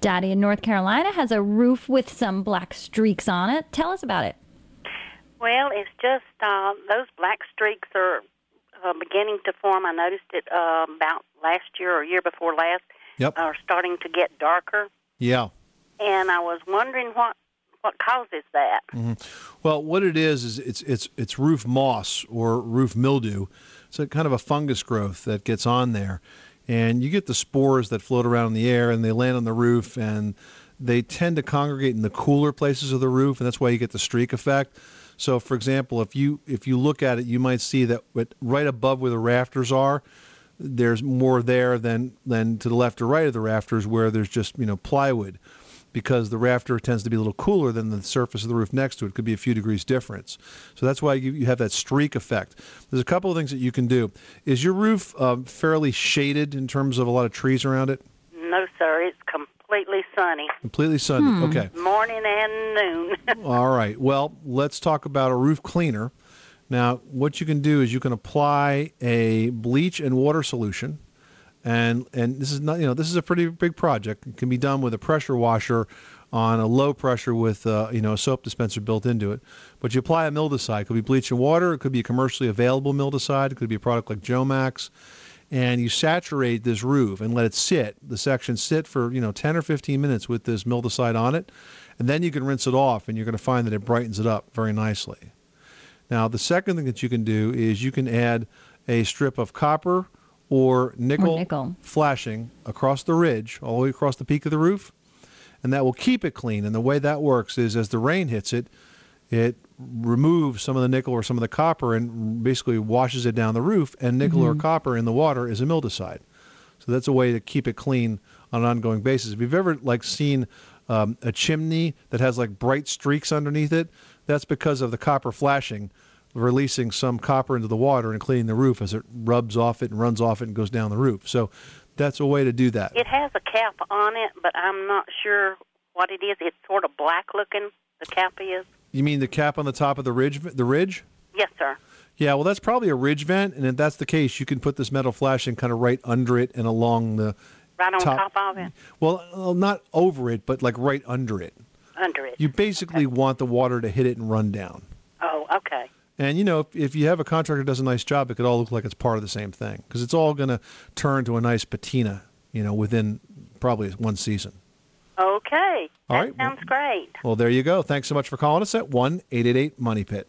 Daddy in North Carolina has a roof with some black streaks on it. Tell us about it. Well, it's just uh, those black streaks are uh, beginning to form. I noticed it uh, about last year or year before last. Yep. Are starting to get darker, Yeah. and I was wondering what what causes that. Well, what it is is it's it's it's roof moss or roof mildew. It's a kind of a fungus growth that gets on there, and you get the spores that float around in the air and they land on the roof and they tend to congregate in the cooler places of the roof, and that's why you get the streak effect. So, for example, if you if you look at it, you might see that right above where the rafters are, there's more there than than to the left or right of the rafters where there's just you know plywood because the rafter tends to be a little cooler than the surface of the roof next to it. It could be a few degrees difference. So that's why you, you have that streak effect. There's a couple of things that you can do. Is your roof um, fairly shaded in terms of a lot of trees around it? No, sir, it's completely sunny, Completely sunny. Okay. morning and noon. All right. Well, let's talk about a roof cleaner. Now, what you can do is you can apply a bleach and water solution, and and this is not you know this is a pretty big project. It can be done with a pressure washer on a low pressure with uh, you know a soap dispenser built into it. But you apply a mildicide. It could be bleach and water. It could be a commercially available mildicide. It could be a product like Jomax. And you saturate this roof and let it sit, the section sit for you know 10 or 15 minutes with this mildicide on it, and then you can rinse it off, and you're going to find that it brightens it up very nicely. Now, the second thing that you can do is you can add a strip of copper or nickel, nickel. flashing across the ridge, all the way across the peak of the roof, and that will keep it clean. And the way that works is as the rain hits it, it removes some of the nickel or some of the copper and basically washes it down the roof. And nickel or copper in the water is a mildicide. So that's a way to keep it clean on an ongoing basis. If you've ever like seen um, a chimney that has like bright streaks underneath it, that's because of the copper flashing, releasing some copper into the water and cleaning the roof as it rubs off it and runs off it and goes down the roof. So that's a way to do that. it has a cap on it, but I'm not sure what it is. It's sort of black looking. The cap is. You mean the cap on the top of the ridge? The ridge? Yes, sir. Yeah, well, that's probably a ridge vent, and if that's the case, you can put this metal flashing kind of right under it and along the. Right on Top. top, of it, Well, uh, not over it, but like right under it. under it. You basically want the water to hit it and run down. oh, okay. And you know, if, if you have a contractor does a nice job, it could all look like it's part of the same thing because it's all going to turn to a nice patina, you know, within probably one season. Okay. All that right, well- sounds great. Well, there you go. Thanks so much for calling us at one eight eight eight Money Pit.